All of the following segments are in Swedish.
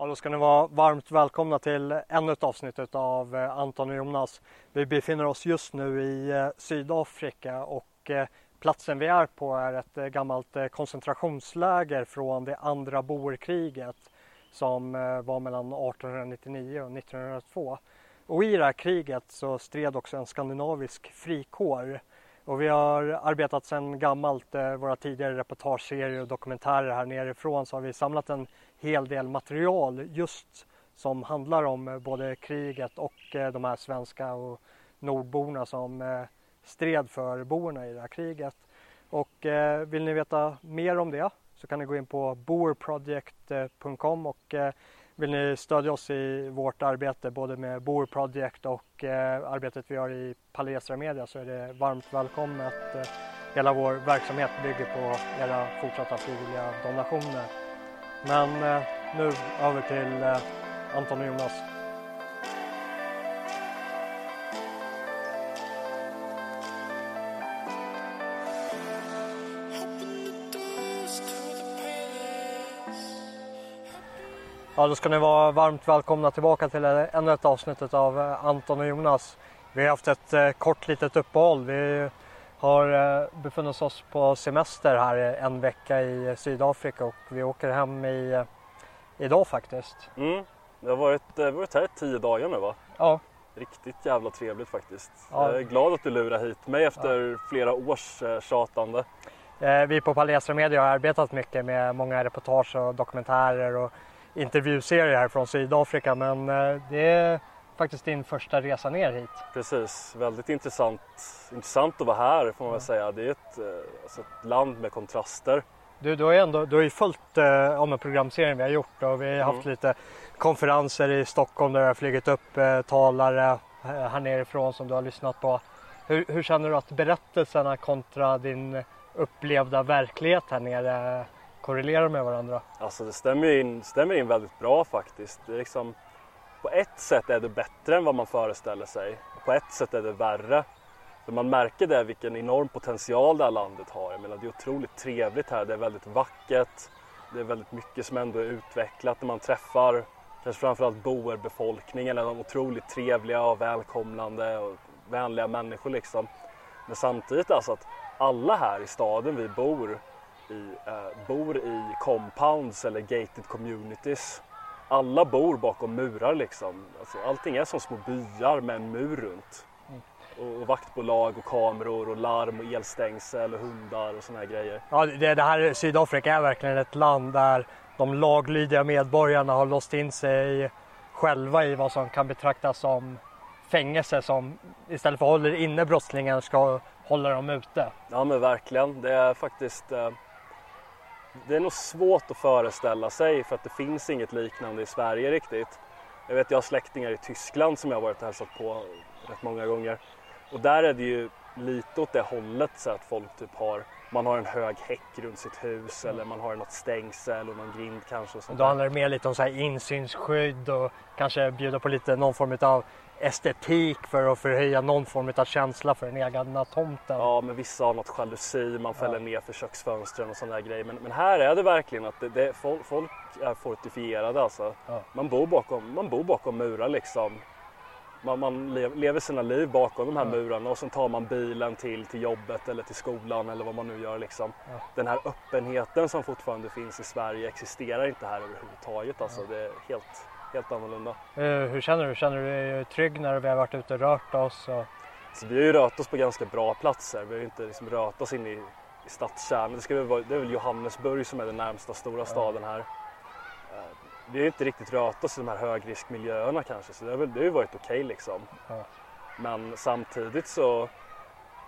Ja, då ska ni vara varmt välkomna till ännu ett avsnitt av eh, Anton och Jonas. Vi befinner oss just nu i eh, Sydafrika och eh, platsen vi är på är ett gammalt koncentrationsläger från det andra boerkriget som var mellan 1899 och 1902. Och i det här kriget så stred också en skandinavisk frikår. Och vi har arbetat sedan gammalt, våra tidigare reportageserier och dokumentärer här nerifrån så har vi samlat en hel del material just som handlar om eh, både kriget och eh, de här svenska och nordborna som eh, stred för boerna i det här kriget. Och vill ni veta mer om det så kan ni gå in på boerproject.com och vill ni stödja oss i vårt arbete både med Boer Project och arbetet vi har i Palestra Media så är det varmt välkommet. Hela vår verksamhet bygger på era fortsatta frivilliga donationer. Men eh, nu över till eh, Anton och Jonas. Ja, då ska ni vara varmt välkomna tillbaka till eh, ännu ett avsnitt av eh, Anton och Jonas. Vi har haft ett eh, kort litet uppehåll. Vi har eh, befunnit oss på semester här en vecka i Sydafrika och vi åker hem i, eh, idag faktiskt. Mm. Det har varit, eh, varit här i tio dagar nu va? Ja. Riktigt jävla trevligt faktiskt. Ja. Jag är glad att du lurar hit mig efter ja. flera års tjatande. Vi på Palestra Media har arbetat mycket med många reportage och dokumentärer och intervjuserier här från Sydafrika men det faktiskt din första resa ner hit. Precis, väldigt intressant, intressant att vara här får man väl säga. Det är ett, eh, alltså ett land med kontraster. Du, du har ju ändå, du har ju följt eh, om en programserie vi har gjort och vi har haft mm. lite konferenser i Stockholm där jag har flugit upp eh, talare eh, här nerifrån som du har lyssnat på. Hur, hur, känner du att berättelserna kontra din upplevda verklighet här nere korrelerar med varandra? Alltså det stämmer in, stämmer in väldigt bra faktiskt. Det är liksom, på ett sätt är det bättre än vad man föreställer sig. På ett sätt är det värre. För man märker det vilken enorm potential det här landet har. Jag menar, det är otroligt trevligt här, det är väldigt vackert. Det är väldigt mycket som ändå är utvecklat när man träffar kanske framförallt boerbefolkningen. De otroligt trevliga och välkomnande och vänliga människor liksom. Men samtidigt alltså att alla här i staden vi bor i, eh, bor i compounds eller gated communities alla bor bakom murar liksom. Alltså, allting är som små byar med en mur runt. Mm. Och, och vaktbolag och kameror och larm och elstängsel och hundar och såna här grejer. Ja, det, det här Sydafrika är verkligen ett land där de laglydiga medborgarna har låst in sig själva i vad som kan betraktas som fängelse som istället för att hålla inne brottslingen ska hålla dem ute. Ja men verkligen. Det är faktiskt eh, det är nog svårt att föreställa sig för att det finns inget liknande i Sverige riktigt. Jag vet jag har släktingar i Tyskland som jag har varit och hälsat på rätt många gånger. Och där är det ju lite åt det hållet så att folk typ har man har en hög häck runt sitt hus eller man har något stängsel och någon grind kanske. Och sånt Då handlar det mer lite om så här insynsskydd och kanske bjuda på lite någon form av estetik för att förhöja någon form av känsla för den egna tomten. Ja, men vissa har något jalusi, man fäller ja. ner för köksfönstren och sådana grejer. Men, men, här är det verkligen att det, det, folk, folk, är fortifierade alltså. Ja. Man, bor bakom, man bor bakom murar liksom. Man, man lever sina liv bakom de här ja. murarna och sen tar man bilen till, till jobbet eller till skolan eller vad man nu gör liksom. Den här öppenheten som fortfarande finns i Sverige existerar inte här överhuvudtaget alltså. Det är helt helt annorlunda. Uh, hur känner du? Känner du dig trygg när vi har varit ute och rört oss? Och... Så vi har ju rört oss på ganska bra platser. Vi har ju inte liksom rört oss in i, i stadskärnan. Det, det är väl Johannesburg som är den närmsta stora staden här. Vi har ju inte riktigt rört oss i de här högriskmiljöerna kanske så det har, väl, det har ju varit okej okay, liksom. Ja. Men samtidigt så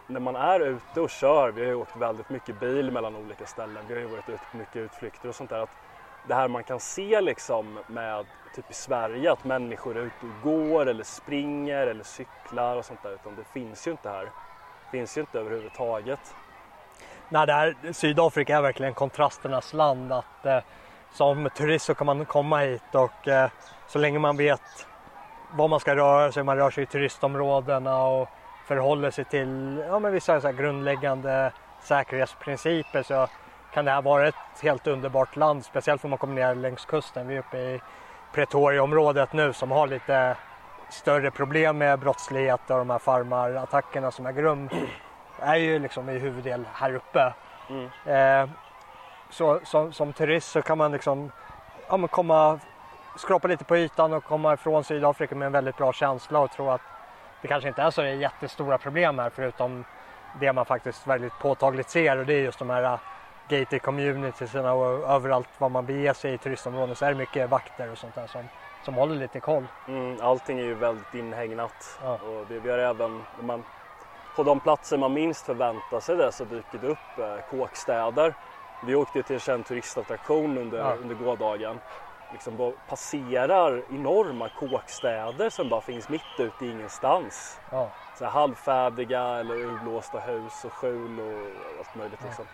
när man är ute och kör, vi har ju åkt väldigt mycket bil mellan olika ställen, vi har ju varit ute på mycket utflykter och sånt där. Att det här man kan se liksom med typ i Sverige att människor är ute och går eller springer eller cyklar och sånt där utan det finns ju inte här. Det finns ju inte överhuvudtaget. Nej, det här, Sydafrika är verkligen kontrasternas land. Att, eh, som turist så kan man komma hit och eh, så länge man vet var man ska röra sig, man rör sig i turistområdena och förhåller sig till ja, men vissa så grundläggande säkerhetsprinciper så kan det här vara ett helt underbart land. Speciellt om man kommer ner längs kusten. Vi är uppe i Pretorieområdet nu som har lite större problem med brottslighet och de här farmarattackerna som äger rum är ju liksom i huvuddel här uppe. Mm. Eh, så som, som turist så kan man liksom ja, komma, skrapa lite på ytan och komma ifrån Sydafrika med en väldigt bra känsla och tro att det kanske inte är så jättestora problem här förutom det man faktiskt väldigt påtagligt ser och det är just de här gated communitiesna och överallt var man beger sig i turistområden så är det mycket vakter och sånt där som, som håller lite koll. Mm, allting är ju väldigt inhägnat Ja. och det, vi har även, man, på de platser man minst förväntar sig det så dyker det upp eh, kåkstäder. Vi åkte till en känd turistattraktion under, Ja. under gårdagen. Liksom passerar enorma kåkstäder som bara finns mitt ute i ingenstans. Ja. Så halvfärdiga eller urblåsta hus och skjul och allt möjligt liksom.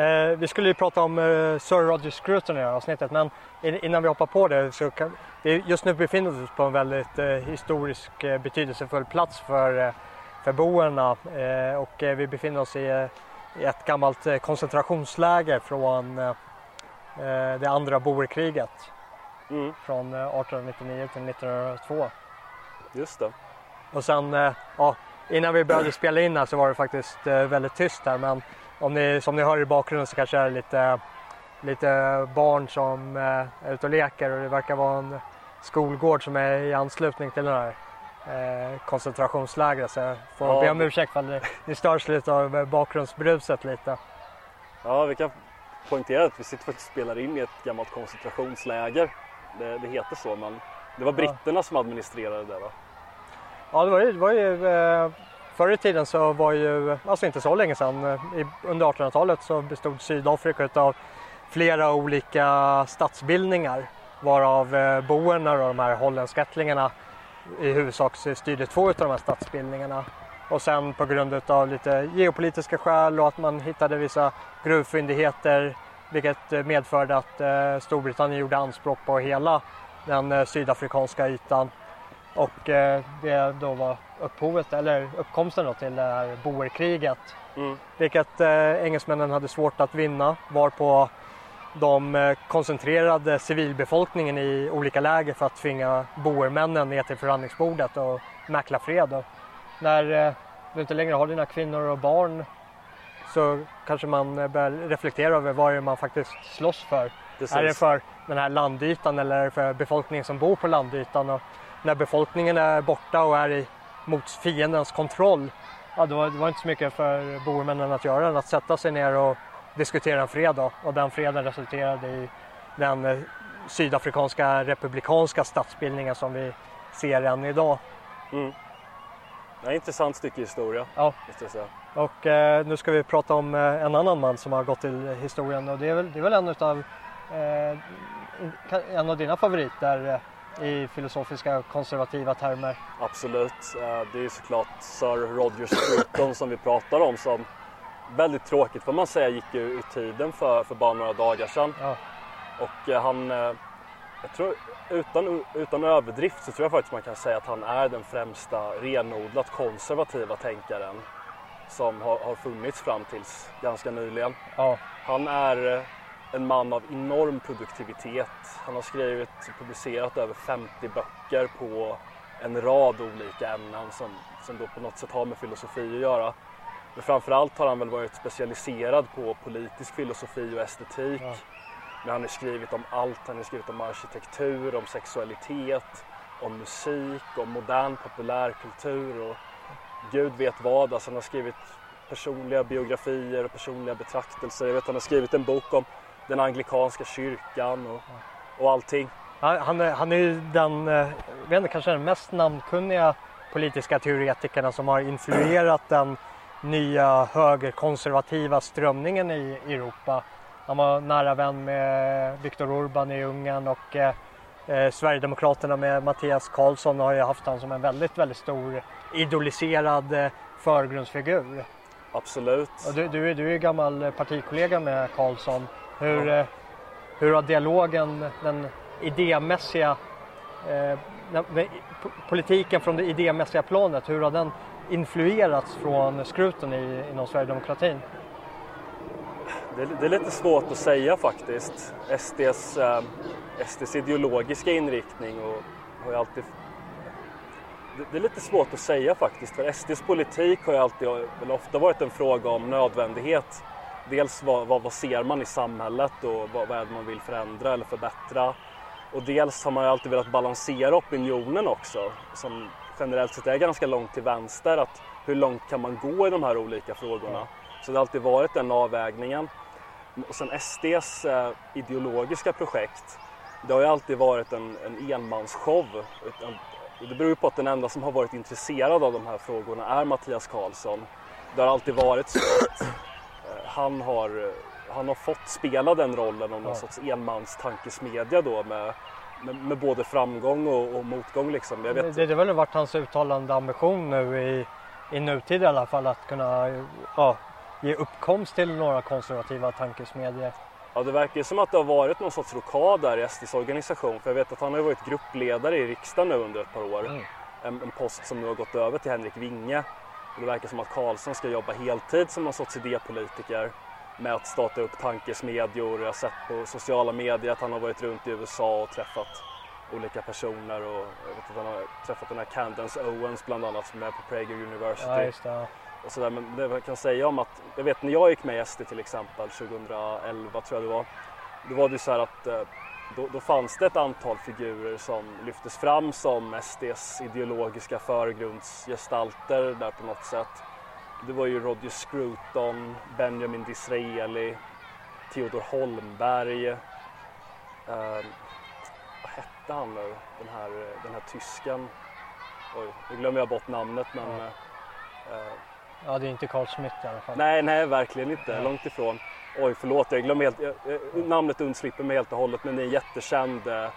Eh, vi skulle ju prata om eh, Sir Roger Scruton i det här avsnittet men in- innan vi hoppar på det så kan, är, just nu befinner vi oss på en väldigt eh, historisk eh, betydelsefull plats för, eh, för boerna eh, och eh, vi befinner oss i, i ett gammalt eh, koncentrationsläger från eh, eh, det andra boerkriget Mm, från eh, 1899 till 1902. just det. Och sen, ja, innan vi började spela in här så var det faktiskt väldigt tyst här men om ni, som ni hör i bakgrunden så kanske det är lite, lite barn som är ute och leker och det verkar vara en skolgård som är i anslutning till den här eh, koncentrationslägret så jag får Ja. be om ursäkt för att ni störs lite av eh, bakgrundsbruset lite. Ja, vi kan poängtera att vi sitter faktiskt och spelar in i ett gammalt koncentrationsläger. Det, det heter så, men det var britterna som administrerade det va? Ja, det var ju, det var ju eh, förr i tiden så var ju, alltså inte så länge sedan, i, under 1800-talet så bestod Sydafrika av flera olika statsbildningar varav eh, boerna och de här ättlingarna i huvudsak styrde två av de här statsbildningarna. Och sen på grund av lite geopolitiska skäl och att man hittade vissa gruvfyndigheter vilket eh, medförde att eh, Storbritannien gjorde anspråk på hela den eh, sydafrikanska ytan och det då var upphovet, eller uppkomsten då till det här boerkriget. Mm. Vilket engelsmännen hade svårt att vinna varpå de eh, koncentrerade civilbefolkningen i olika läger för att tvinga boermännen ner till förhandlingsbordet och mäkla fred. Och när eh, du inte längre har dina kvinnor och barn så kanske man eh, börjar reflektera över vad det är man faktiskt slåss för. Precis. Är det för den här landytan eller är det för befolkningen som bor på landytan? Och när befolkningen är borta och är i, mot fiendens kontroll, ja, då var det var inte så mycket för boermännen att göra än att sätta sig ner och diskutera en fred. Då. Och den freden resulterade i den eh, sydafrikanska republikanska statsbildningen som vi ser än idag. Mm. Det är ett intressant stycke historia, Ja. Och eh, nu ska vi prata om eh, en annan man som har gått till historien och det är väl, det är väl en utav eh, en av dina favoriter eh, i filosofiska konservativa termer. Absolut. Eh, Det är såklart Sir Roger Scruton som vi pratar om som väldigt tråkigt får man säga gick ju ur tiden för, för bara några dagar sedan. Ja, Och eh, han, eh, jag tror utan, utan överdrift så tror jag faktiskt man kan säga att han är den främsta renodlat konservativa tänkaren som har, har funnits fram tills ganska nyligen. ja, Han är eh, en man av enorm produktivitet. Han har skrivit och publicerat över 50 böcker på en rad olika ämnen som, som då på något sätt har med filosofi att göra. Men framförallt har han väl varit specialiserad på politisk filosofi och estetik. Ja. Men han har skrivit om allt. Han har skrivit om arkitektur, om sexualitet, om musik, om modern populärkultur och gud vet vad. Alltså han har skrivit personliga biografier och personliga betraktelser. Jag vet han har skrivit en bok om den anglikanska kyrkan och, och allting. Han, är, han är ju den, eh, jag vet inte, kanske den mest namnkunniga politiska teoretikerna som har influerat den nya högerkonservativa strömningen i Europa. Han var nära vän med Viktor Urban i Ungern och eh, eh, Sverigedemokraterna med Mattias Karlsson har ju haft han som en väldigt, väldigt stor idoliserad eh, förgrundsfigur. Absolut. Och du, du, är- du är ju gammal partikollega med Karlsson. Hur, eh, hur har dialogen, den idémässiga, eh, politiken från det idémässiga planet, hur har den influerats från skruten i, inom Sverigedemokratin? Det är, det är lite svårt att säga faktiskt. SDs, eh, SDs ideologiska inriktning och har ju alltid... Det, det är lite svårt att säga faktiskt för SDs politik har ju alltid, eller ofta varit en fråga om nödvändighet. Dels vad, vad, vad ser man i samhället och vad, vad är det man vill förändra eller förbättra. Och dels har man ju alltid velat balansera opinionen också som generellt sett är ganska långt till vänster. Att hur långt kan man gå i de här olika frågorna? Så det har alltid varit den avvägningen. Och sen SDs eh, ideologiska projekt, det har ju alltid varit en, en enmansshow. Det beror ju på att den enda som har varit intresserad av de här frågorna är Mattias Karlsson. Det har alltid varit så att eh, han, har, han har fått spela den rollen av någon ja. sorts enmanstankesmedja då med, med, med, både framgång och, och motgång. Liksom. Jag vet... Det, det har väl varit hans uttalande ambition nu i, i nutid i alla fall att kunna ja, ge uppkomst till några konservativa tankesmedjor. Ja, det verkar som att det har varit någon sorts rokad där i SDs organisation. För jag vet att han har varit gruppledare i riksdagen nu under ett par år. Mm. En, en, post som nu har gått över till Henrik Winge. Och det verkar som att Karlsson ska jobba heltid som någon sorts idépolitiker med att starta upp tankesmedjor. Jag har sett på sociala medier att han har varit runt i USA och träffat olika personer och jag vet att han har träffat den här Candence Owens bland annat som är på Prager University. Ja, och sådär. Men det jag kan säga om att, jag vet när jag gick med i SD till exempel 2011 tror jag det var. Då var det så här att eh, då, då, fanns det ett antal figurer som lyftes fram som SDs ideologiska förgrundsgestalter där på något sätt. Det var ju Roger Scruton, Benjamin Disraeli, Theodor Holmberg. Eh, vad hette han nu, den här, den här tysken? Oj, nu glömmer jag bort namnet men mm. eh, Ja, det är inte Carl Smith i alla fall. Nej, nej, verkligen inte. Ja. Långt ifrån. Oj, förlåt, jag glömmer helt, namnet undslipper mig helt och hållet, men det är en jättekänd eh,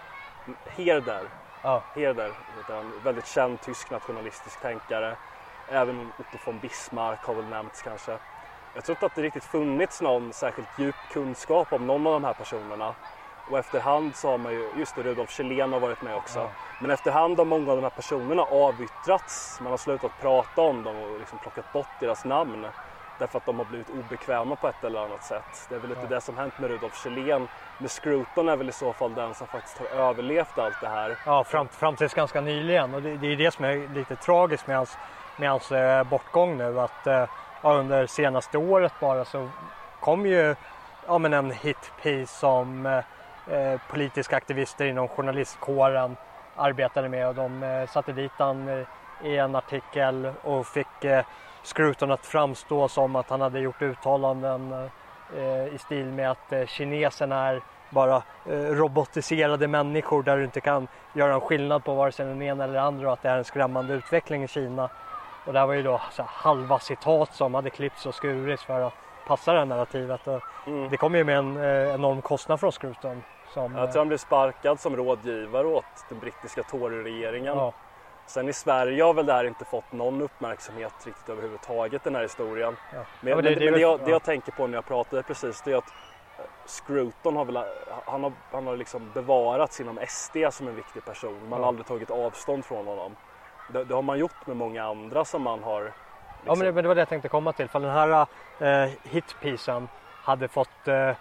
Herder. Ja. Herder, en väldigt känd tysk nationalistisk tänkare. Även Otto von Bismarck har väl nämnts kanske. Jag tror inte att det riktigt funnits någon särskilt djup kunskap om någon av de här personerna. Och efterhand så har man ju, just det, Rudolf Kjellén har varit med också. Ja. Men efterhand har många av de här personerna avyttrats. Man har slutat prata om dem och liksom plockat bort deras namn. Därför att de har blivit obekväma på ett eller annat sätt. Det är väl lite ja. det som hänt med Rudolf Kjellén. Men Scruton är väl i så fall den som faktiskt har överlevt allt det här. Ja, fram, fram tills ganska nyligen. Och det, det är det som är lite tragiskt med hans, med hans eh, bortgång nu. Att eh, ja, under senaste året bara så kom ju ja, men en hitpiece som eh, eh, politiska aktivister inom journalistkåren arbetade med och de eh, satte dit han eh, i en artikel och fick eh, Scruton att framstå som att han hade gjort uttalanden i stil med att kineserna är bara robotiserade människor där du inte kan göra en skillnad på vare sig den ena eller den andra och att det är en skrämmande utveckling i Kina. Och det här var ju då halva citat som hade klippts och skurits för att passa det här narrativet. Mm. Det kom ju med en eh, enorm kostnad från Scruton. Som, jag tror han blev sparkad som rådgivare åt den brittiska Tory-regeringen. Ja. Sen i Sverige har väl det här inte fått någon uppmärksamhet riktigt överhuvudtaget den här historien. Ja. Men, men, det, det, men det, jag, det, jag, tänker på när jag pratade precis det är att eh, Scruton har, väl, han har, han har liksom bevarats inom SD som en viktig person. Man har aldrig tagit avstånd från honom. Det, det, har man gjort med många andra som man har... Liksom... Ja men det, men det var det jag tänkte komma till. För den här eh, hitpiecen hade fått eh, eh,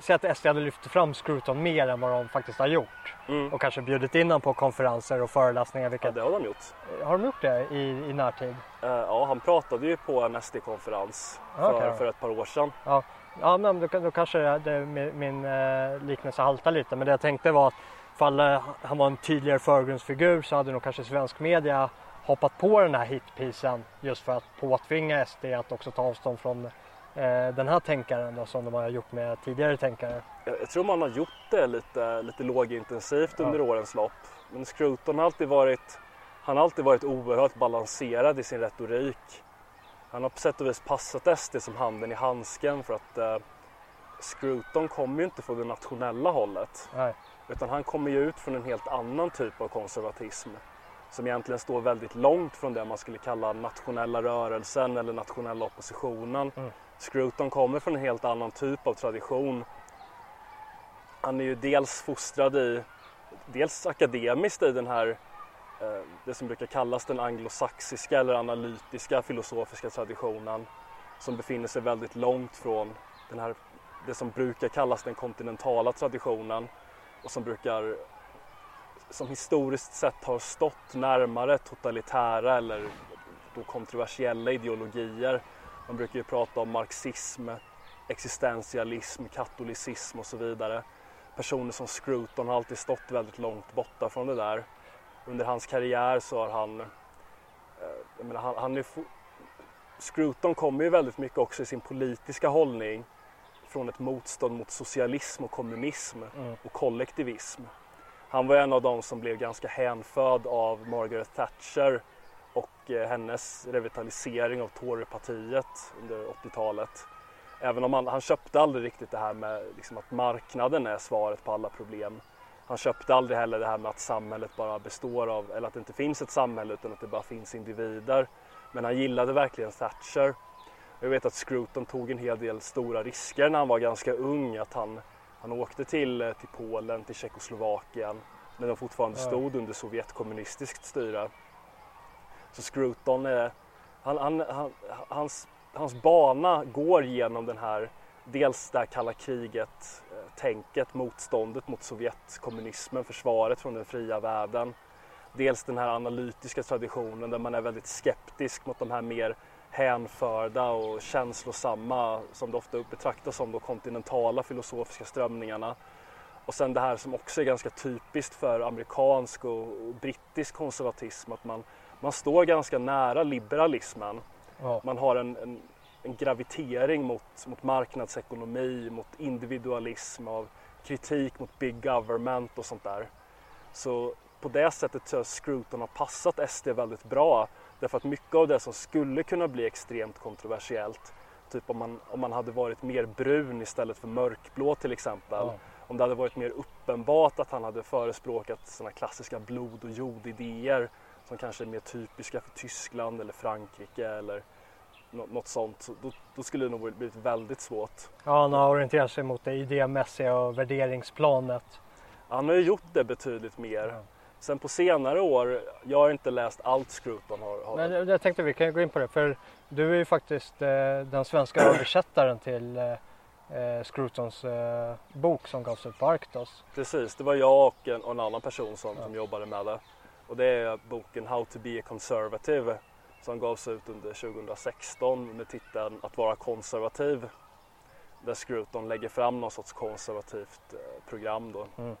säg att SD hade lyft fram Scruton mer än vad de faktiskt har gjort. Mm. Och kanske bjudit in honom på konferenser och föreläsningar. Vilket... Ja, det har de gjort. Eh, har de gjort det i, i närtid? Uh, ja, han pratade ju på en SD-konferens för, okay, för ett par år sedan. Ja, ja men då, då kanske det, min, min uh, liknelse haltar lite. Men det jag tänkte var att ifall han var en tydligare förgrundsfigur så hade nog kanske svensk media hoppat på den här hitpisen just för att påtvinga SD att också ta avstånd från Eh, den här tänkaren då, som de har gjort med tidigare tänkare? Jag tror man har gjort det lite, lite lågintensivt under ja. årens lopp. Men Scruton har alltid varit, han har alltid varit oerhört balanserad i sin retorik. Han har på sätt och vis passat SD som handen i handsken för att eh, Scruton kommer ju inte från det nationella hållet. Nej. Utan han kommer ju ut från en helt annan typ av konservatism som egentligen står väldigt långt från det man skulle kalla nationella rörelsen eller nationella oppositionen. Mm. Scruton kommer från en helt annan typ av tradition. Han är ju dels fostrad i, dels akademiskt i den här, eh, det som brukar kallas den anglosaxiska eller analytiska filosofiska traditionen som befinner sig väldigt långt från den här, det som brukar kallas den kontinentala traditionen och som brukar som historiskt sett har stått närmare totalitära eller då kontroversiella ideologier. Man brukar ju prata om marxism, existentialism, katolicism och så vidare. Personer som Scruton har alltid stått väldigt långt borta från det där. Under hans karriär så har han, eh, jag menar, han, han är, Scruton kommer ju väldigt mycket också i sin politiska hållning från ett motstånd mot socialism och kommunism mm. och kollektivism. Han var en av de som blev ganska hänförd av Margaret Thatcher och eh, hennes revitalisering av Torypartiet under 80-talet. Även om han, han köpte aldrig riktigt det här med liksom att marknaden är svaret på alla problem. Han köpte aldrig heller det här med att samhället bara består av, eller att det inte finns ett samhälle utan att det bara finns individer. Men han gillade verkligen Thatcher. Jag vet att Scruton tog en hel del stora risker när han var ganska ung. Att han, han åkte till, eh, till Polen, till Tjeckoslovakien när de fortfarande stod under Sovjetkommunistiskt styre. Så Scruton är, han, han, han, hans, hans bana går genom den här, dels det här kalla kriget, eh, tänket, motståndet mot Sovjetkommunismen, försvaret från den fria världen. Dels den här analytiska traditionen där man är väldigt skeptisk mot de här mer hänförda och känslosamma, som det ofta betraktas som, då, kontinentala filosofiska strömningarna. Och sen det här som också är ganska typiskt för amerikansk och, brittisk konservatism, att man man står ganska nära liberalismen. Ja. Man har en, en, en, gravitering mot, mot marknadsekonomi, mot individualism, av kritik mot big government och sånt där. Så på det sättet så har Scruton har passat SD väldigt bra. Därför att mycket av det som skulle kunna bli extremt kontroversiellt, typ om man, om man hade varit mer brun istället för mörkblå till exempel. Ja. Om det hade varit mer uppenbart att han hade förespråkat sådana klassiska blod och jordidéer som kanske är mer typiska för Tyskland eller Frankrike eller något sånt. Då, då skulle det nog blivit väldigt svårt. Ja, han har orienterat sig mot det idémässiga och värderingsplanet. Han har ju gjort det betydligt mer. Ja. Sen på senare år, jag har inte läst allt Scruton har. har... Men jag tänkte vi kan gå in på det för du är ju faktiskt eh, den svenska översättaren till eh, eh, Scrutons eh, bok som gavs ut på Arctos. Precis, det var jag och en, och en annan person som, ja. som jobbade med det. Och det är boken How to be a conservative som gavs ut under 2016 med titeln Att vara konservativ. Där Scruton lägger fram någon sorts konservativt eh, program då. Mm.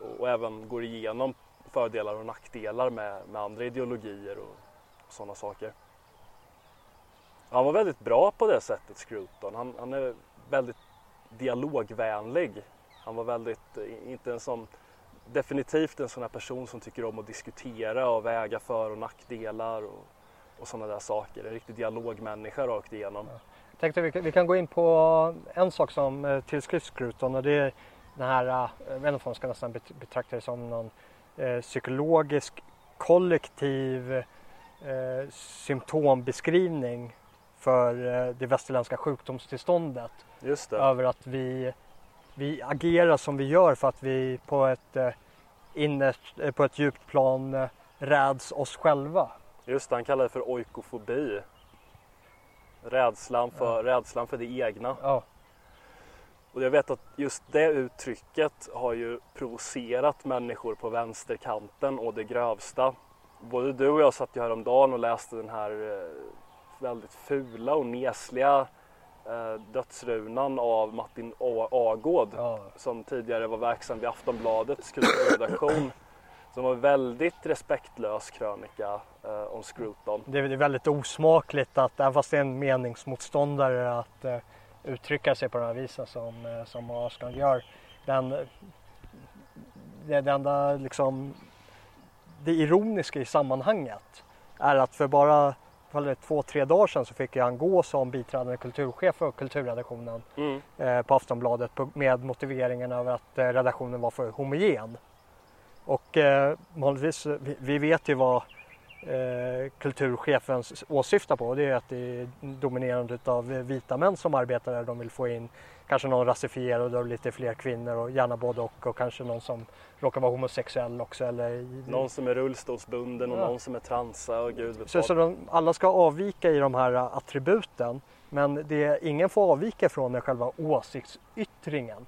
Och, och, även går igenom fördelar och nackdelar med, med andra ideologier och, sådana saker. Han var väldigt bra på det sättet Scruton. Han, han är väldigt dialogvänlig. Han var väldigt, eh, inte en sån definitivt en sån här person som tycker om att diskutera och väga för och nackdelar och, och sådana där saker. En riktig dialogmänniska rakt igenom. Ja. Jag tänkte vi kan, vi kan gå in på en sak som eh, tillskrivs Scruton och det är den här, eh, inte om man ska nästan betrakta det som någon eh, psykologisk kollektiv eh, symptombeskrivning för eh, det västerländska sjukdomstillståndet. Just det. Över att vi vi agerar som vi gör för att vi på ett, eh, eh, på ett djupt plan eh, räds oss själva. Just det, han kallar det för oikofobi. Rädslan för, ja. rädslan för det egna. Ja. Och jag vet att just det uttrycket har ju provocerat människor på vänsterkanten och det grövsta. Både du och jag satt ju häromdagen och läste den här väldigt fula och nesliga eh, dödsrunan av Martin Agård ja. som tidigare var verksam vid Aftonbladets kulturredaktion. Som var väldigt respektlös krönika eh, om Scruton. Det är väldigt osmakligt att, även fast det är en meningsmotståndare, att eh, uttrycka sig på den här viset som, eh, som Askan gör. Den, det, det enda liksom, det ironiska i sammanhanget är att för bara två, tre dagar sedan så fick han gå som biträdande kulturchef för kulturredaktionen mm. eh, på Aftonbladet med motiveringen över att eh, redaktionen var för homogen. Och eh, vi, vi vet ju vad kulturchefen åsyftar på. Det är att det är dominerande av vita män som arbetar där. De vill få in kanske någon rasifierad och lite fler kvinnor och gärna både och och kanske någon som råkar vara homosexuell också. Eller... Någon som är rullstolsbunden och ja. någon som är transa och gud vet så, så de, Alla ska avvika i de här attributen Men det ingen får avvika från är själva åsiktsyttringen.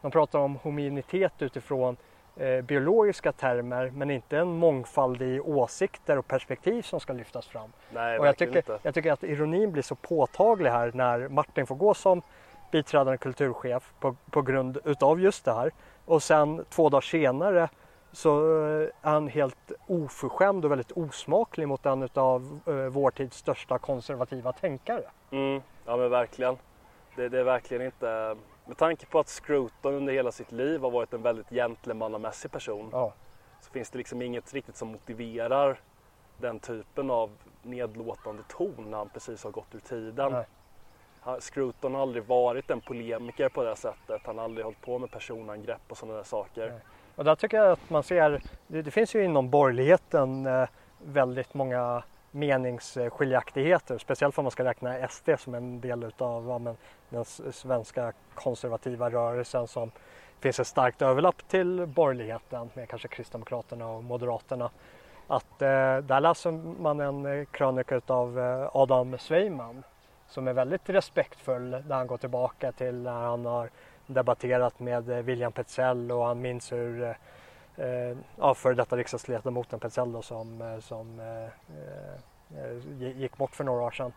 Man pratar om homogenitet utifrån eh, biologiska termer men inte en mångfald i åsikter och perspektiv som ska lyftas fram. Nej, och jag tycker, inte. jag tycker att ironin blir så påtaglig här när Martin får gå som biträdande kulturchef på, på grund utav just det här. Och sen två dagar senare så eh, är han helt oförskämd och väldigt osmaklig mot en av eh, vår tids största konservativa tänkare. Mm, ja men verkligen. Det, det är verkligen inte... Med tanke på att Scruton under hela sitt liv har varit en väldigt gentlemannamässig person Ja. så finns det liksom inget riktigt som motiverar den typen av nedlåtande ton när han precis har gått ur tiden. Nej. Scruton har aldrig varit en polemiker på det sättet. Han har aldrig hållit på med personangrepp och sådana där saker. Nej. Och där tycker jag att man ser, det, det finns ju inom borgerligheten eh, väldigt många meningsskiljaktigheter, speciellt om man ska räkna SD som en del utav ja, men, den svenska konservativa rörelsen som finns ett starkt överlapp till borgerligheten med kanske Kristdemokraterna och Moderaterna. Att eh, där läser man en eh, krönika utav eh, Adam Sveiman som är väldigt respektfull där han går tillbaka till när han har debatterat med eh, William Petzell och han minns hur eh, eh, ja, före detta riksdagsledamoten Petzell då, som, eh, som eh, eh, gick bort för några år sedan.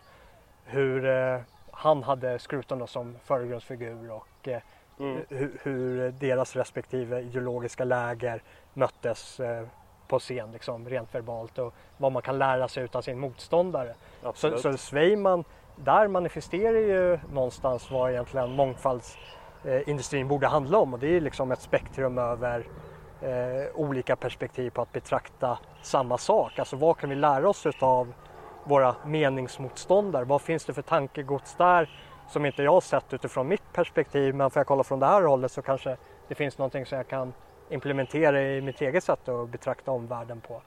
Hur eh, han hade Scruton som förgrundsfigur och eh, Mm. hur, hur deras respektive ideologiska läger möttes eh, på scen liksom, rent verbalt och vad man kan lära sig utav sin motståndare. Så, Absolut. så Sveiman, där manifesterar ju någonstans vad egentligen mångfaldsindustrin borde handla om och det är liksom ett spektrum över eh, olika perspektiv på att betrakta samma sak. Alltså vad kan vi lära oss av våra meningsmotståndare? Vad finns det för tankegods där som inte jag har sett utifrån mitt perspektiv men får jag kolla från det här hållet så kanske det finns någonting som jag kan implementera i mitt eget sätt att betrakta omvärlden på.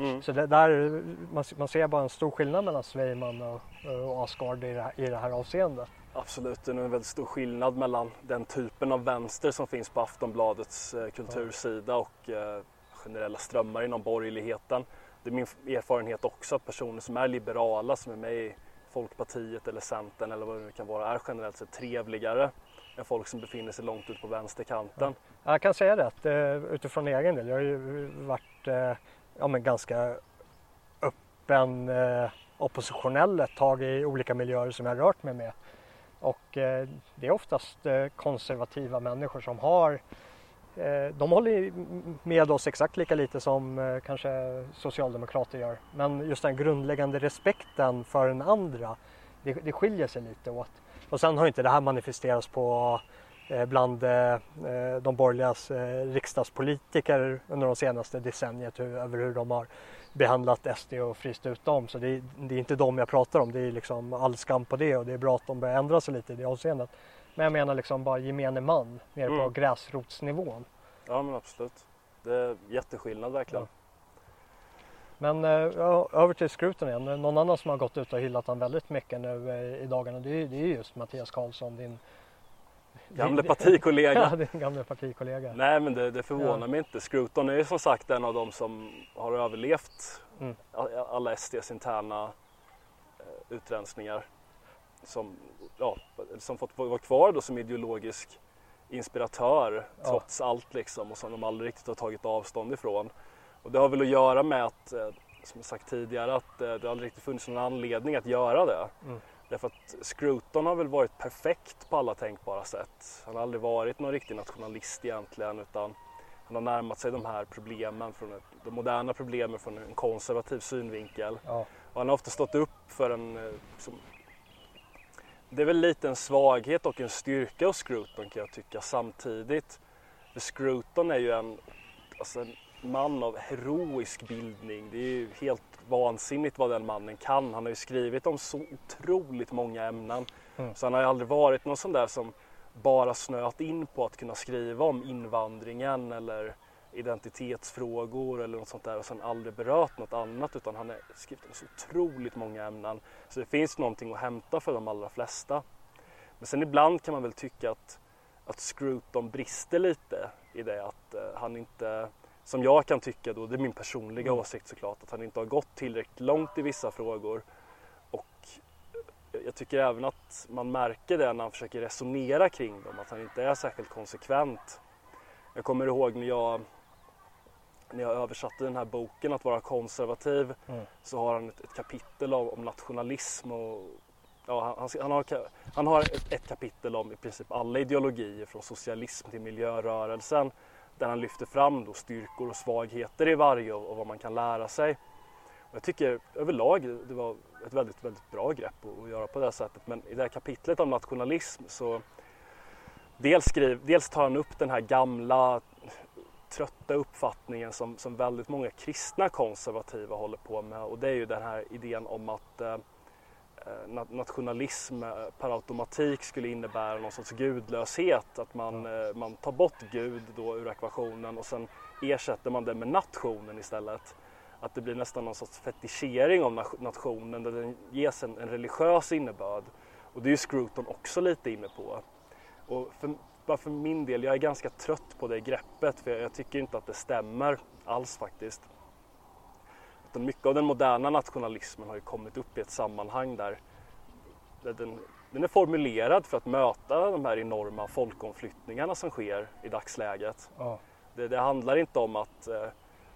Mm. Så där, man, man ser bara en stor skillnad mellan Sveiman och, och Asgard i det, här, i det här avseendet. Absolut, det är en väldigt stor skillnad mellan den typen av vänster som finns på Aftonbladets eh, kultursida och eh, generella strömmar inom borgerligheten. Det är min erfarenhet också att personer som är liberala, som är med i Folkpartiet eller Centern eller vad det nu kan vara, är generellt sett trevligare än folk som befinner sig långt ut på vänsterkanten. Jag kan säga det att, eh, utifrån egen del. Jag har ju varit eh, ja, men ganska öppen eh, oppositionell ett tag i olika miljöer som jag rört mig med. Och eh, det är oftast eh, konservativa människor som har eh, de håller med oss exakt lika lite som eh, kanske socialdemokrater gör. Men just den grundläggande respekten för den andra, det, det skiljer sig lite åt. Och sen har inte det här manifesterats på bland eh, eh, de borgerligas eh, riksdagspolitiker under de senaste decenniet hur, över hur de har behandlat SD och fryst ut dem. Så det, är- det är inte dem jag pratar om. Det är liksom all skam på det och det är bra att de börjar ändra sig lite i det avseendet. Men jag menar liksom bara gemene man nere på Mm. gräsrotsnivån. Ja men absolut. Det är jätteskillnad verkligen. Men eh, ja, över till Scruton igen. Någon annan som har gått ut och hyllat han väldigt mycket nu eh, i dagarna det är, det är just Mattias Karlsson, din Gamle partikollega. Ja, din gamla partikollega. Nej men det, det förvånar Ja. mig inte. Scruton är ju som sagt en av de som har överlevt Mm. alla SDs interna eh, utrensningar. Som, ja, som fått vara kvar då som ideologisk inspiratör Ja. trots allt liksom och som de aldrig riktigt har tagit avstånd ifrån. Och det har väl att göra med att, eh, som jag sagt tidigare, att eh, det aldrig riktigt funnits någon anledning att göra det. Mm. Därför att Scruton har väl varit perfekt på alla tänkbara sätt. Han har aldrig varit någon riktig nationalist egentligen utan han har närmat sig de här problemen, från ett, de moderna problemen från en konservativ synvinkel. Ja. Och han har ofta stått upp för en... eh, Som, det är väl lite en svaghet och en styrka hos Scruton kan jag tycka samtidigt. För Scruton är ju en, alltså en man av heroisk bildning. Det är ju helt vansinnigt vad den mannen kan. Han har ju skrivit om så otroligt många ämnen. Mm. Så han har ju aldrig varit någon sån där som bara snöat in på att kunna skriva om invandringen eller identitetsfrågor eller något sånt där och sen aldrig berört något annat utan han har skrivit om så otroligt många ämnen. Så det finns någonting att hämta för de allra flesta. Men sen ibland kan man väl tycka att, att Scruton brister lite i det att eh, han inte, som jag kan tycka då, det är min personliga Mm. åsikt såklart, att han inte har gått tillräckligt långt i vissa frågor och jag jag tycker även att man märker det när han försöker resonera kring dem, att han inte är särskilt konsekvent. Jag kommer ihåg när jag, när jag översatte den här boken Att vara konservativ mm. så har han ett, ett kapitel om, om, nationalism och ja, han, han, har, han har ett, ett, kapitel om i princip alla ideologier från socialism till miljörörelsen där han lyfter fram då styrkor och svagheter i varje och, och vad man kan lära sig. Och jag tycker överlag det var ett väldigt, väldigt bra grepp att, att göra på det sättet men i det här kapitlet om nationalism så dels, skriv, dels tar han upp den här gamla trötta uppfattningen som, som väldigt många kristna konservativa håller på med och det är ju den här idén om att eh nationalism eh, per automatik skulle innebära någon sorts gudlöshet. Att man, mm. man tar bort Gud då ur ekvationen och sen ersätter man det med nationen istället. Att det blir nästan någon sorts fetischering av nationen där den ges en, en religiös innebörd. Och det är ju Scruton också lite inne på. Och för, bara för min del, jag är ganska trött på det greppet för jag tycker inte att det stämmer alls faktiskt. Utan mycket av den moderna nationalismen har ju kommit upp i ett sammanhang där, där den, den är formulerad för att möta de här enorma folkomflyttningarna som sker i dagsläget. Ja. Det, det, handlar inte om att eh,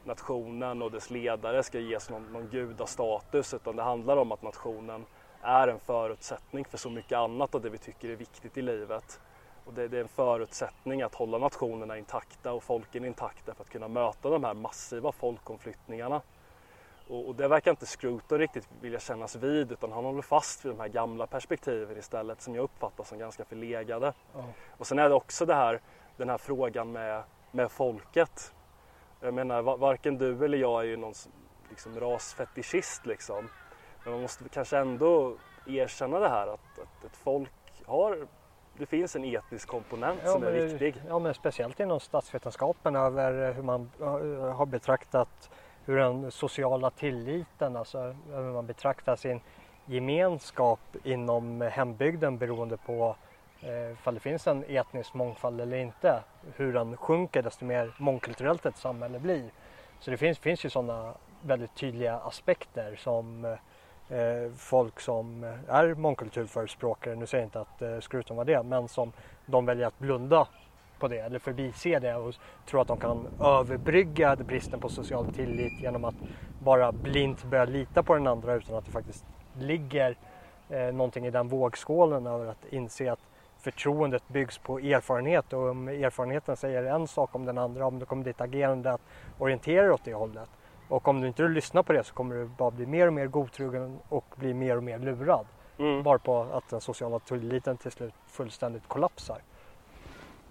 nationen och dess ledare ska ges någon, någon gudastatus utan det handlar om att nationen är en förutsättning för så mycket annat av det vi tycker är viktigt i livet. Och det, det, är en förutsättning att hålla nationerna intakta och folken intakta för att kunna möta de här massiva folkomflyttningarna. Och, och det verkar inte Scruton riktigt vilja kännas vid utan han håller fast vid de här gamla perspektiven istället som jag uppfattar som ganska förlegade. Mm. Och sen är det också det här, den här frågan med, med folket. Jag menar varken du eller jag är ju någon liksom, rasfetischist liksom. Men man måste kanske ändå erkänna det här att, att ett folk har det finns en etnisk komponent ja, som är men, viktig. Ja, men speciellt inom statsvetenskapen över hur man har betraktat hur den sociala tilliten, alltså hur man betraktar sin gemenskap inom hembygden beroende på eh, ifall det finns en etnisk mångfald eller inte. Hur den sjunker desto mer mångkulturellt ett samhälle blir. Så det finns, finns ju sådana väldigt tydliga aspekter som eh, folk som är mångkulturförespråkare, nu säger jag inte att eh, Skruton var det, men som de väljer att blunda på det eller förbise det och tror att de kan överbrygga bristen på social tillit genom att bara blint börja lita på den andra utan att det faktiskt ligger eh, någonting i den vågskålen över att inse att förtroendet byggs på erfarenhet och om erfarenheten säger en sak om den andra, om det kommer ditt agerande att orientera åt det hållet och om du inte lyssnar på det så kommer du bara bli mer och mer godtrogen och bli mer och mer lurad. Mm. Bara på att den sociala tilliten till slut fullständigt kollapsar.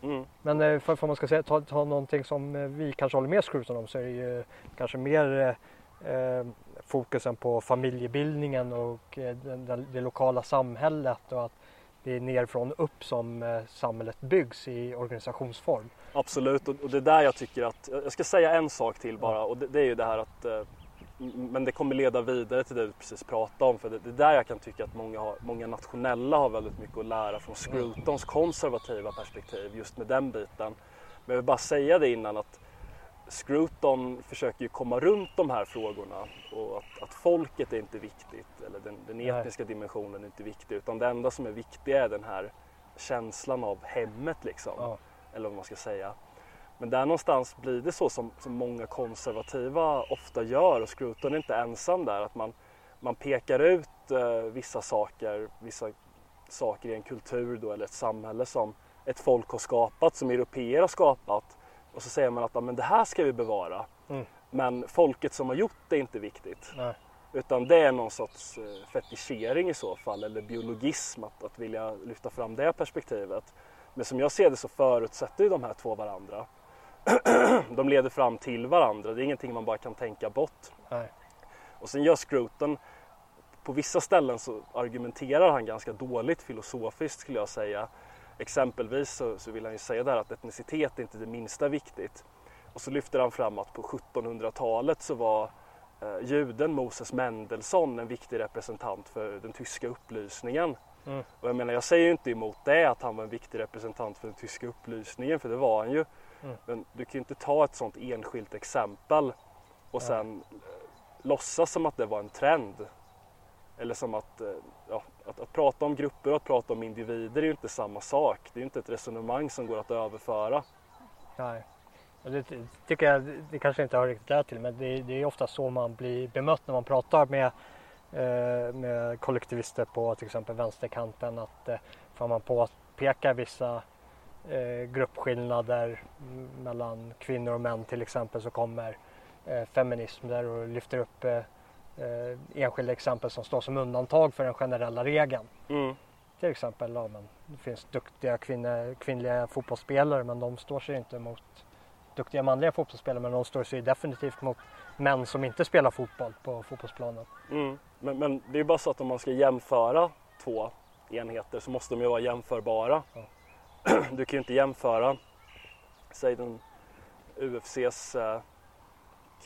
Mm. Men eh, för, för man ska säga, ta, ta någonting som eh, vi kanske håller med Scruton om så är det ju kanske mer eh, fokusen på familjebildningen och eh, det, det lokala samhället och att det är nerifrån upp som eh, samhället byggs i organisationsform. Absolut och det är där jag tycker att, jag ska säga en sak till bara och det, det är ju det här att eh, men det kommer leda vidare till det du precis pratade om för det, det är där jag kan tycka att många, har, många nationella har väldigt mycket att lära från Scrutons konservativa perspektiv just med den biten. Men jag vill bara säga det innan att Scruton försöker ju komma runt de här frågorna och att, att folket är inte viktigt eller den, den etniska Nej. dimensionen är inte viktig utan det enda som är viktigt är den här känslan av hemmet liksom. Ja. Eller vad man ska säga. Men där någonstans blir det så som, som många konservativa ofta gör och Scruton är inte ensam där att man, man pekar ut eh, vissa saker, vissa saker i en kultur då, eller ett samhälle som ett folk har skapat, som europeer har skapat och så säger man att ja, men det här ska vi bevara. Mm. Men folket som har gjort det är inte viktigt. Nej. Utan det är någon sorts eh, fetischering i så fall eller biologism att, att vilja lyfta fram det perspektivet. Men som jag ser det så förutsätter ju de här två varandra. de leder fram till varandra. Det är ingenting man bara kan tänka bort. Nej. Och sen gör Scruton, på vissa ställen så argumenterar han ganska dåligt filosofiskt skulle jag säga. Exempelvis så, så vill han ju säga där att etnicitet är inte det minsta viktigt. Och så lyfter han fram att på 1700-talet så var eh, juden Moses Mendelssohn en viktig representant för den tyska upplysningen. Mm. Och jag menar, jag säger ju inte emot det att han var en viktig representant för den tyska upplysningen, för det var han ju. Mm. Men du kan ju inte ta ett sånt enskilt exempel och sen mm. låtsas som att det var en trend. Eller som att, eh, ja, att, att prata om grupper och att prata om individer är ju inte samma sak. Det är ju inte ett resonemang som går att överföra. Nej. Det tycker jag, det kanske inte har riktigt lärt till men det, det är ofta så man blir bemött när man pratar med, eh, med kollektivister på till exempel vänsterkanten att eh, får man påpeka vissa eh, gruppskillnader mellan kvinnor och män till exempel så kommer eh, feminism där och lyfter upp eh, enskilda exempel som står som undantag för den generella regeln. Mm. Till exempel, ja, men det finns duktiga kvinne, kvinnliga fotbollsspelare men de står sig inte mot duktiga manliga fotbollsspelare men de står sig definitivt mot män som inte spelar fotboll på fotbollsplanen. Mm. Men, men, det är bara så att om man ska jämföra två enheter så måste de ju vara jämförbara. Ja. Du kan ju inte jämföra, säg den UFCs eh,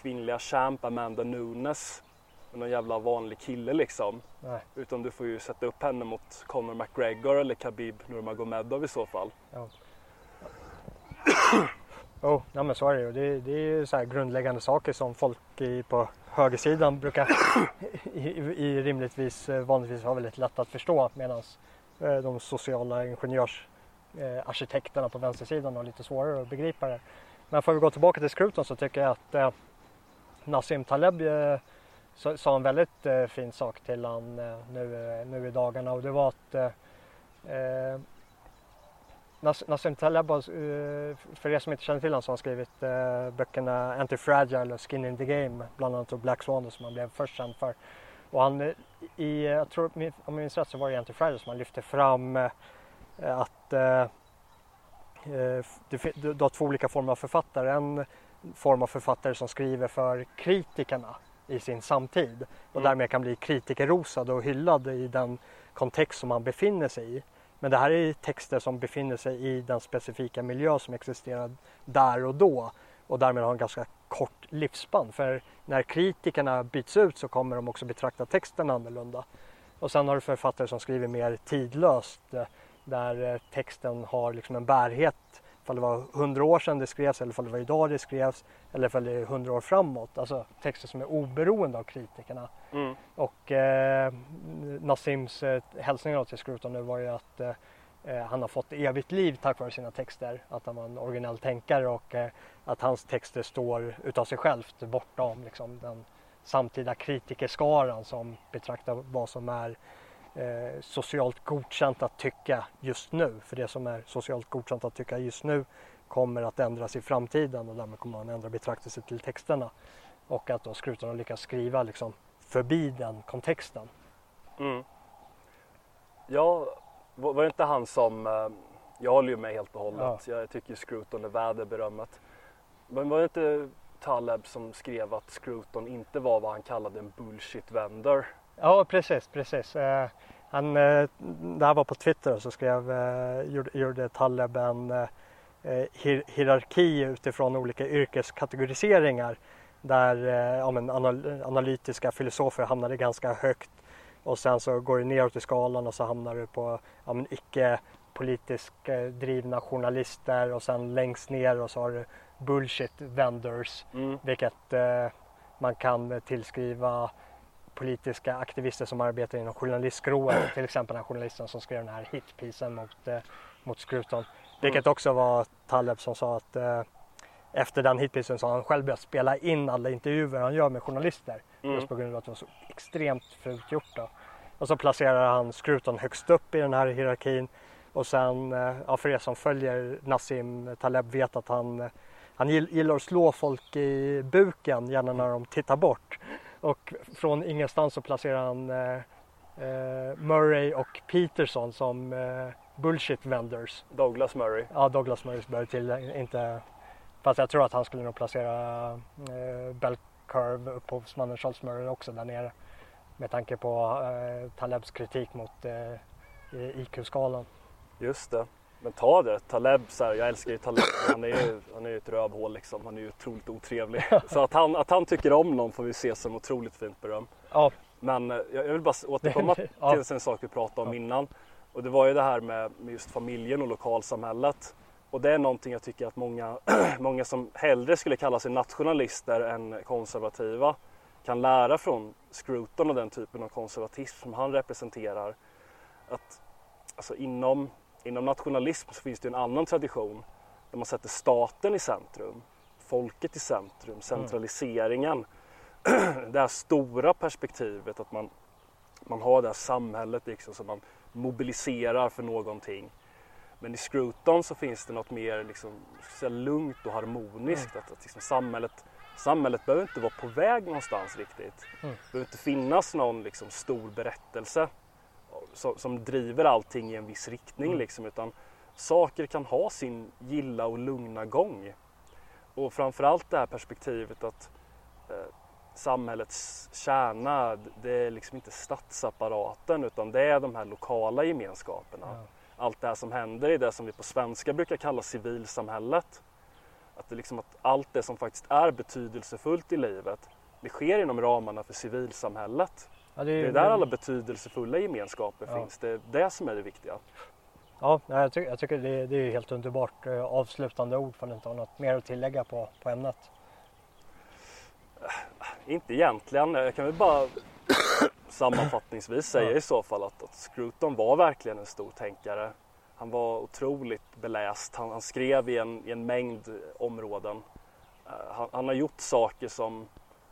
kvinnliga champ Amanda Nunes med någon jävla vanlig kille liksom. Nej. Utan du får ju sätta upp henne mot Conor McGregor eller Khabib Nurmagomedov i så fall. Ja. oh, ja, men så är det ju. Det, det är ju så grundläggande saker som folk i, på högersidan brukar i, i rimligtvis eh, vanligtvis ha väldigt lätt att förstå medan eh, de sociala ingenjörsarkitekterna eh, på vänstersidan har lite svårare att begripa det. Men för att gå tillbaka till Scruton så tycker jag att eh, Nassim Taleb eh, sa en väldigt eh, fin sak till han eh, nu, eh, nu i dagarna och det var att eh, eh Nassim Taleb, eh, för er som inte känner till honom, så har han skrivit eh, böckerna Anti-Fragile och Skin in the Game, bland annat och Black Swan som han blev först känd för. Och han, eh, i, jag tror, om jag minns rätt så var det Anti-Fragile som han lyfte fram eh, att eh, det, du har två olika former av författare. En form av författare som skriver för kritikerna i sin samtid och mm. därmed kan bli kritikerrosad och hyllad i den kontext som man befinner sig i. Men det här är texter som befinner sig i den specifika miljö som existerar där och då och därmed har en ganska kort livsspann. För när kritikerna byts ut så kommer de också betrakta texten annorlunda. Och sen har du författare som skriver mer tidlöst eh, där eh, texten har liksom en bärhet ifall det var hundra år sedan det skrevs eller ifall det var idag det skrevs eller ifall det är hundra år framåt. Alltså texter som är oberoende av kritikerna. Mm. Och eh, Nassims eh, hälsningar till Scruton nu var ju att eh, eh, han har fått evigt liv tack vare sina texter. Att han var en originell tänkare och eh, att hans texter står utav sig självt bortom liksom, den samtida kritikerskaran som betraktar vad som är eh, socialt godkänt att tycka just nu. För det som är socialt godkänt att tycka just nu kommer att ändras i framtiden och därmed kommer man ändra betraktelse till texterna. Och att då Skruton har lyckats skriva liksom förbi den kontexten. Mm. Ja, var det inte han som, eh, jag håller ju med helt och hållet, ja. jag tycker Scruton är värd berömmet. Men var det inte Taleb som skrev att Scruton inte var vad han kallade en bullshit vendor? Ja precis, precis. Eh, han, eh, det här var på Twitter och så skrev, eh, gjorde, gjorde Taleb en eh, hier, hierarki utifrån olika yrkeskategoriseringar där eh, ja, men anal analytiska filosofer hamnade ganska högt och sen så går det neråt i skalan och så hamnar du på ja, men icke politiskt eh, drivna journalister och sen längst ner och så har du bullshit vendors mm. vilket eh, man kan tillskriva politiska aktivister som arbetar inom journalistskrået. Till exempel den journalisten som skrev den här hitpisen mot, eh, mot Skruton. Vilket mm. också var Taleb som sa att eh, efter den hitpisen så har han själv börjat spela in alla intervjuer han gör med journalister. Mm. Just på grund av att det var så extremt fult gjort. Då. Och så placerar han Skruton högst upp i den här hierarkin. Och sen, eh, ja, för er som följer Nassim Taleb vet att han, eh, han gillar att slå folk i buken gärna när de tittar bort. Och från ingenstans så placerar han eh, eh, Murray och Peterson som eh, bullshit vendors. Douglas Murray. Ja, Douglas Murray bör till, inte, fast jag tror att han skulle nog placera eh, Bell Curve, upphovsmannen Charles Murray också där nere. Med tanke på eh, Talebs kritik mot eh, IQ-skalan. Just det. Men ta det, Taleb, så här, jag älskar ju Taleb, han är ju, han är ju ett rövhål liksom, han är ju otroligt otrevlig. Så att han, att han tycker om någon får vi se som otroligt fint beröm. Ja. Men eh, jag, vill bara återkomma ja. till en sak vi pratade om ja. innan. Och det var ju det här med, med just familjen och lokalsamhället. Och det är någonting jag tycker att många, många som hellre skulle kalla sig nationalister än konservativa kan lära från Scruton och den typen av konservatism som han representerar. Att alltså inom, inom nationalism så finns det en annan tradition där man sätter staten i centrum, folket i centrum, mm. centraliseringen. Mm. Det här stora perspektivet att man, man har det här samhället liksom som man mobiliserar för någonting. Men i Scruton så finns det något mer liksom, lugnt och harmoniskt. Mm. Att, att liksom samhället, samhället behöver inte vara på väg någonstans riktigt. Mm. Det behöver inte finnas någon liksom, stor berättelse som, som driver allting i en viss riktning. Mm. Liksom, utan saker kan ha sin gilla och lugna gång. Och framförallt det här perspektivet att eh, samhällets kärna, det är liksom inte statsapparaten utan det är de här lokala gemenskaperna. Ja. Allt det här som händer i det som vi på svenska brukar kalla civilsamhället. Att, det liksom att allt det som faktiskt är betydelsefullt i livet, det sker inom ramarna för civilsamhället. Ja, det, är, det är där alla betydelsefulla gemenskaper ja. finns. Det är det som är det viktiga. Ja, jag, tycker, jag tycker det, det, är helt underbart eh, avslutande ord för att inte ha något mer att tillägga på, på ämnet. Inte egentligen. Jag kan väl bara sammanfattningsvis säga i så fall att, att Scruton var verkligen en stor tänkare. Han var otroligt beläst. Han, han skrev i en, i en, mängd områden. Uh, han, han, har gjort saker som,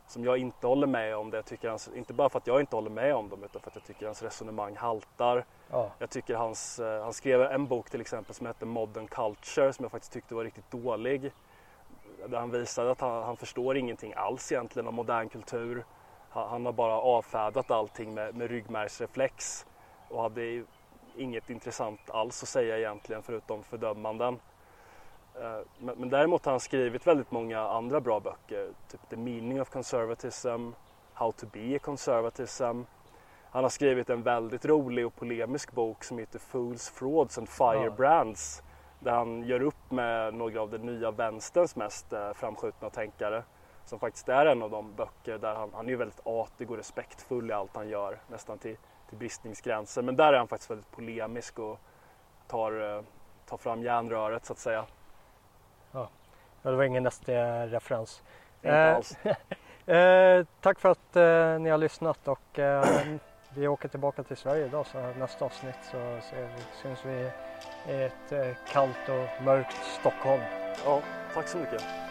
som jag inte håller med om. Det jag tycker hans, inte bara för att jag inte håller med om dem utan för att jag tycker hans resonemang haltar. Ja. Jag tycker hans, uh, han skrev en bok till exempel som heter Modern Culture som jag faktiskt tyckte var riktigt dålig där han visade att han, han förstår ingenting alls egentligen om modern kultur. Han, han har bara avfärdat allting med, med ryggmärgsreflex och hade inget intressant alls att säga egentligen förutom fördömanden. Eh, men, men däremot har han skrivit väldigt många andra bra böcker. Typ The Meaning of Conservatism, How to be a Conservatism. Han har skrivit en väldigt rolig och polemisk bok som heter Fools, Frauds and Firebrands där han gör upp med några av den nya vänsterns mest eh, framskjutna tänkare. Som faktiskt är en av de böcker där han, han är väldigt artig och respektfull i allt han gör, nästan till, till bristningsgränsen. Men där är han faktiskt väldigt polemisk och tar, eh, tar fram järnröret så att säga. Ja, det var ingen nästa referens. Inte eh, alls. eh, tack för att eh, ni har lyssnat och eh, vi åker tillbaka till Sverige idag så nästa avsnitt så, så syns vi i ett eh, kallt och mörkt Stockholm. Ja, tack så mycket.